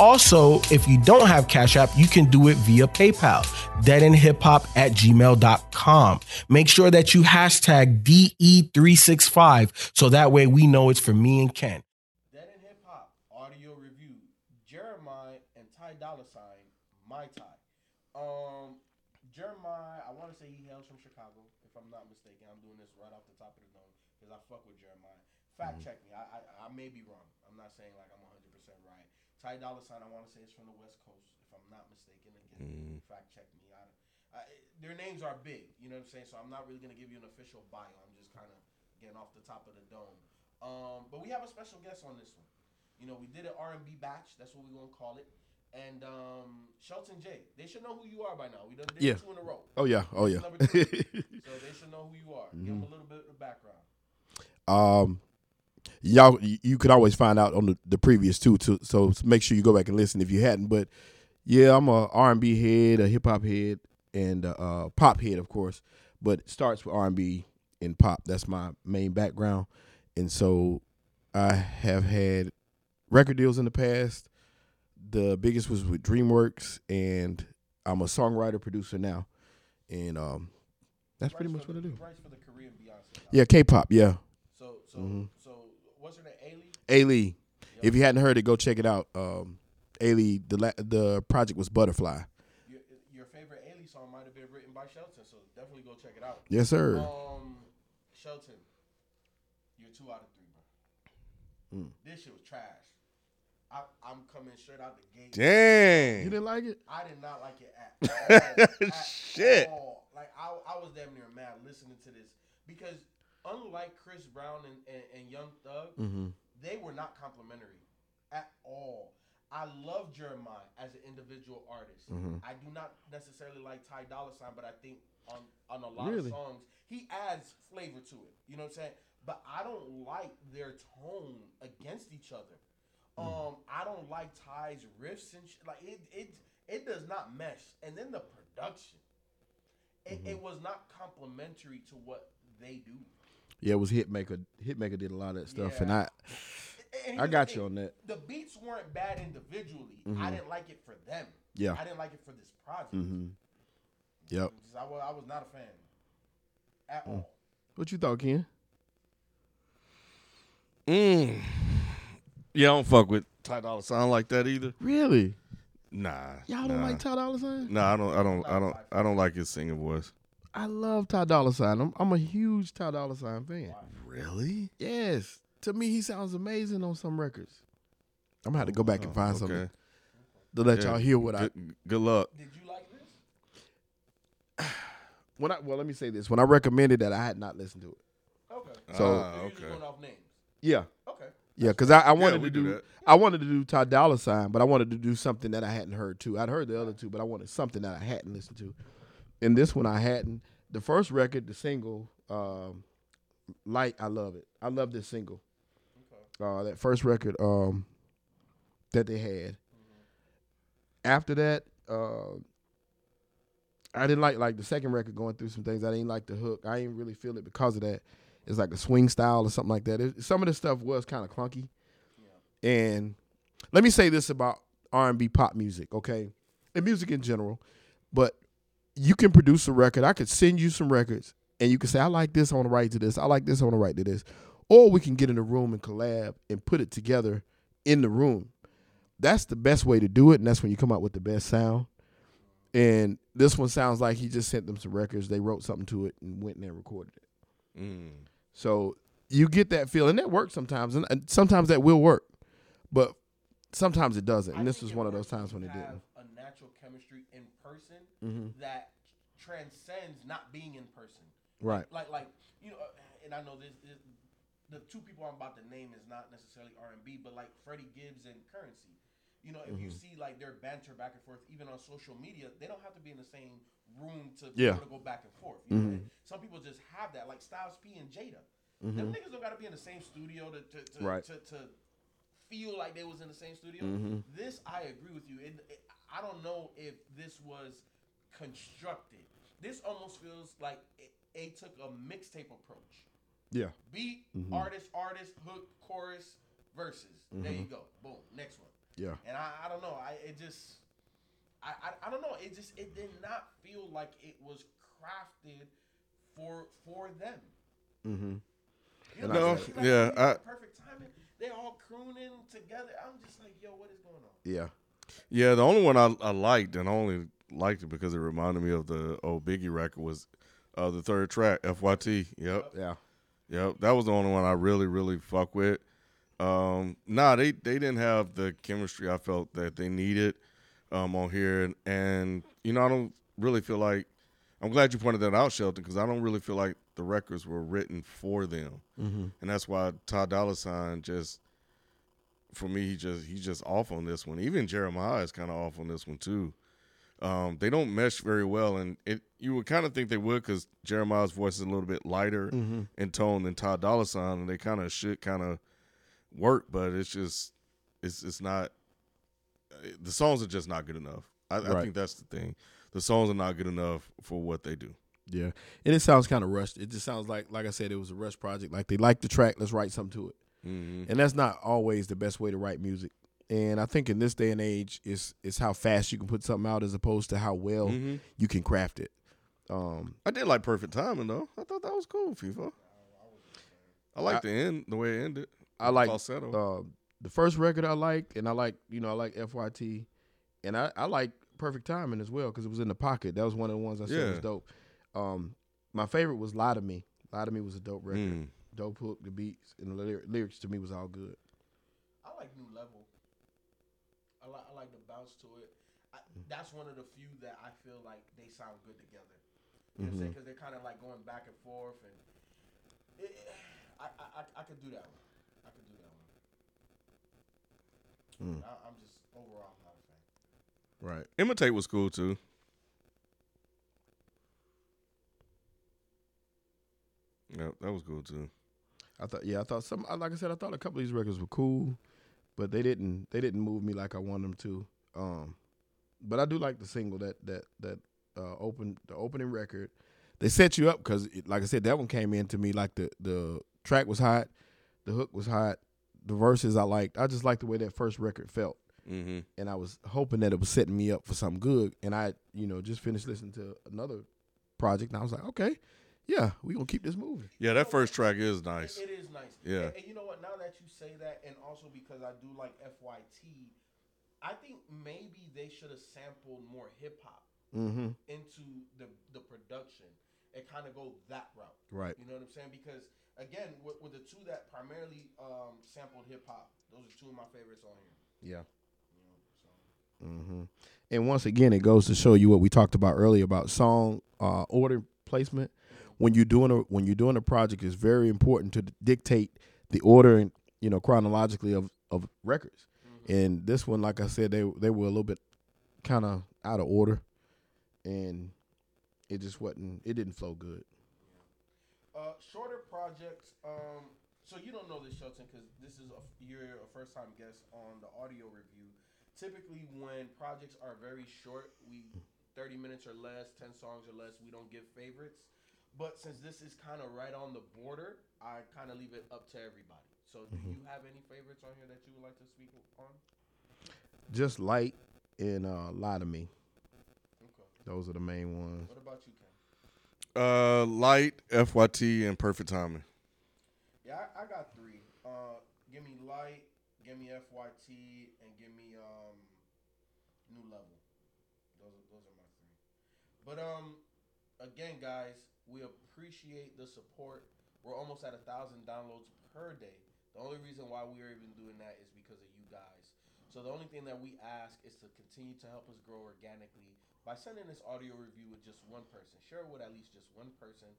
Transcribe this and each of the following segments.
Also, if you don't have Cash App, you can do it via PayPal, deadendhiphop at gmail.com. Make sure that you hashtag DE365 so that way we know it's for me and Ken. Dead End Hip Hop audio review Jeremih and Ty Dolla Sign, MIH-TY. Um, Jeremih, I want to say he hails from Chicago, if I'm not mistaken. I'm doing this right off the top of the dome because I fuck with Jeremih. Fact Mm-hmm. check me. I, I I may be wrong. I'm not saying like I'm 100 percent right. Ty Dolla Sign, I want to say it's from the West Coast, if I'm not mistaken. Again, Mm-hmm. fact check me. I, I, their names are big. You know what I'm saying? So I'm not really gonna give you an official bio. I'm just kind of getting off the top of the dome. Um, but we have a special guest on this one. You know, we did an R&B batch. That's what we're gonna call it. And um, Shelton J. They should know who you are by now. We done did Yeah. two in a row. Oh yeah, oh yeah. so they should know who you are. Give them a little bit of background. um, y'all, you could always find out on the, the previous two, too. So make sure you go back and listen if you hadn't. But yeah, I'm a R&B head, a hip hop head, and a uh, pop head, of course. But it starts with R&B and pop. That's my main background, and so I have had record deals in the past. The biggest was with DreamWorks, and I'm a songwriter producer now, and um, that's pretty much what I do. For the Korean Beyonce. Yeah, K-pop. Yeah, So so Mm-hmm. so what's her name? Ailee. A Lee. If you hadn't heard it, go check it out. Um, Ailee, the la- the project was Butterfly. Your, your favorite Ailee song might have been written by Shelton, so definitely go check it out. Yes, sir. Um, Shelton, you're two out of three, bro. Mm. This shit was trash. I, I'm coming straight out the gate. Dang. You didn't like it? I did not like it at all. at Shit. all. Like I, I was damn near mad listening to this because unlike Chris Brown and, and, and Young Thug, Mm-hmm. They were not complimentary at all. I love Jeremih as an individual artist. Mm-hmm. I do not necessarily like Ty Dolla Sign, but I think on on a lot Really? of songs he adds flavor to it. You know what I'm saying? But I don't like their tone against each other. Mm. Um, I don't like Ty's riffs and shit. Like it, it, it does not mesh. And then the production, it, Mm-hmm. it was not complimentary to what they do. Yeah, it was Hitmaka. Hitmaka did a lot of that stuff, and I And I got the you on that. The beats weren't bad individually. I didn't like it for them. Yeah. I didn't like it for this project. mm-hmm. Yep. I, was, I was not a fan at all. What you thought, Ken? Mm. Yeah, I don't fuck with Ty Dolla Sign like that either. Really? Nah. Y'all don't nah. like Ty Dolla Sign? Nah, I don't. I don't. I don't. I don't like his singing voice. I love Ty Dolla Sign. I'm, I'm a huge Ty Dolla Sign fan. Really? Yes. To me, he sounds amazing on some records. I'm gonna have to go back and find something Okay. to let Yeah. y'all hear what I Good, good luck. Did you like this? when I well let me say this. When I recommended that I had not listened to it. Okay. So- Ah, You're just okay. going off names. Yeah. Okay. Yeah, because I, I wanted we to do do. I wanted to do Ty Dolla Sign, but I wanted to do something that I hadn't heard too. I'd heard the other two, but I wanted something that I hadn't listened to. And this one I hadn't. The first record, the single, um, Light, I love it. I love this single. Uh, that first record um, that they had. After that, uh, I didn't like like the second record going through some things. I didn't like the hook. I didn't really feel it because of that. It's like a swing style or something like that. It, some of the stuff was kind of clunky. And let me say this about R and B pop music, okay, and music in general. But you can produce a record. I could send you some records, and you can say, "I like this. I want to write to this. I like this. I want to write to this." Or we can get in a room and collab and put it together in the room. that's the best way to do it, and that's when you come out with the best sound. And this one sounds like he just sent them some records. They wrote something to it and went in there and recorded it. Mm. So you get that feel, and that works sometimes, and, and sometimes that will work, but sometimes it doesn't. And I this was one of those times when it didn't. Natural chemistry in person Mhm. that transcends not being in person. Right. Like, like you know, uh, and I know this, this the two people I'm about to name is not necessarily R and B, but like Freddie Gibbs and Currency. You know, if you Mm-hmm. see like their banter back and forth, even on social media, they don't have to be in the same room to Yeah. to go back and forth. You know? Mhm. Some people just have that, like Styles P and Jada. Mhm. Them niggas don't got to be in the same studio to to, to, Right. to, to feel like they was in the same studio. Mhm. This I agree with you. It, it, I don't know if this was constructed. This almost feels like it, they took a mixtape approach. Yeah. Beat, Mhm. artist, artist, hook, chorus, verses. There you Mhm. go. Boom. Next one. Yeah. And I, I don't know. I it just I, I I don't know. It just it did not feel like it was crafted for for them. Mm-hmm. You know, I what I'm get saying? it. Like, Yeah, I- perfect timing. They're all crooning together. I'm just like, yo, what is going on? Yeah. Yeah, the only one I, I liked, and I only liked it because it reminded me of the old Biggie record, was uh, the third track, FYT. Yep, Yeah. yep. That was the only one I really, really fuck with. Um, nah, they they didn't have the chemistry I felt that they needed um, on here, and, and you know I don't really feel like. I'm glad you pointed that out, Shelton, because I don't really feel like the records were written for them, Mm-hmm. and that's why Todd Dolla Sign just for me, he just he's just off on this one. Even Jeremih is kind of off on this one too. Um, they don't mesh very well, and it you would kind of think they would because Jeremih's voice is a little bit lighter Mm-hmm. in tone than Todd Dolla Sign, and they kind of should kind of work, but it's just it's it's not. The songs are just not good enough. I, I think that's the thing. The songs are not good enough for what they do. Yeah. And it sounds kind of rushed. It just sounds like, like I said, it was a rush project. Like they like the track, let's write something to it. Hmm And that's not always the best way to write music. And I think in this day and age, it's it's how fast you can put something out as opposed to how well hmm you can craft it. Um, I did like Perfect Timing though. I thought that was cool, FIFA. I like the end, the way it ended. I like uh, the first record I like, and I like you know I like FYT, and I I like Perfect Timing as well because it was in the pocket. That was one of the ones I said was dope. Um, my favorite was Lie to Me. Lie to Me was a dope record. Mm. Dope hook, the beats, and the lyri- lyrics to me was all good. I like New Level. I like I like the bounce to it. I, that's one of the few that I feel like they sound good together. You know what I'm saying? Because they're kind of like going back and forth, and it, I, I I I could do that one. I could do that one. Mm. I, I'm just overall not a fan. Right. Imitate was cool too. Yeah, that was cool too. I thought yeah, I thought some like I said, I thought a couple of these records were cool, but they didn't they didn't move me like I wanted them to. Um but I do like the single that that that uh open the opening record. They set you up because like I said, that one came into me like the the track was hot, the hook was hot, the verses I liked. I just liked the way that first record felt. Mm-hmm. And I was hoping that it was setting me up for something good. And I, you know, just finished listening to another project and I was like, okay, yeah, we gonna keep this moving. Yeah, that first track is nice. It, it is nice. Yeah. And, and you know what? Now that you say that, and also because I do like FYT, I think maybe they should have sampled more hip hop Mm-hmm. into the the production and kind of go that route. Right. You know what I'm saying? Because again, with, with the two that primarily um, sampled hip hop, those are two of my favorites on here. Yeah. You know, so. hmm And once again, it goes to show you what we talked about earlier about song uh, order placement. When you're doing a when you're doing a project, it's very important to dictate the order and you know chronologically of of records. And this one, like I said, they they were a little bit kind of out of order, and it just wasn't. It didn't flow good. Uh, shorter projects. Um, so you don't know this, Shelton, because this is a, you're a first time guest on the audio review. Typically, when projects are very short, we 30 minutes or less, 10 songs or less, we don't give favorites. But since this is kind of right on the border, I kind of leave it up to everybody. So, do you have any favorites on here that you would like to speak on? Just light and uh, lie to me. Okay. Those are the main ones. What about you, Ken? Uh, light, FYT, and perfect timing. Yeah, I, I got three. Uh, give me light, give me FYT and give me um new level. Those are, those are my three. But um, again, guys, we appreciate the support. We're almost at a thousand downloads per day. The only reason why we are even doing that is because of you guys. So the only thing that we ask is to continue to help us grow organically by sending this audio review with just one person. Share it with at least just one person.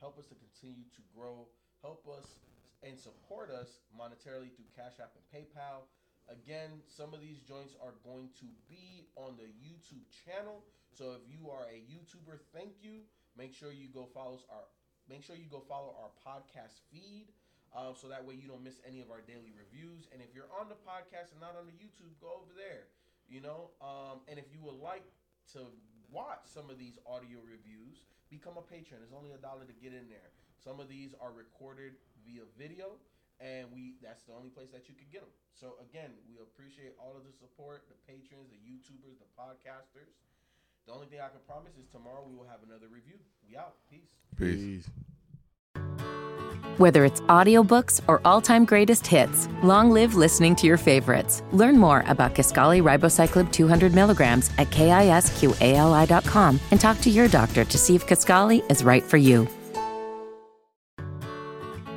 Help us to continue to grow. Help us and support us monetarily through Cash App and PayPal. Again, some of these joints are going to be on the YouTube channel. So if you are a YouTuber, thank you. Make sure you go follow our make sure you go follow our podcast feed. Uh, so that way you don't miss any of our daily reviews. And if you're on the podcast and not on the YouTube, go over there. You know, um, and if you would like to watch some of these audio reviews, become a patron. It's only a dollar to get in there. Some of these are recorded via video, and we that's the only place that you can get them. So again, we appreciate all of the support, the patrons, the YouTubers, the podcasters. The only thing I can promise is tomorrow we will have another review. We out. Peace. Peace. Whether it's audiobooks or all-time greatest hits, long live listening to your favorites. Learn more about Kisqali Ribociclib 200 milligrams at kisqali.com and talk to your doctor to see if Kisqali is right for you.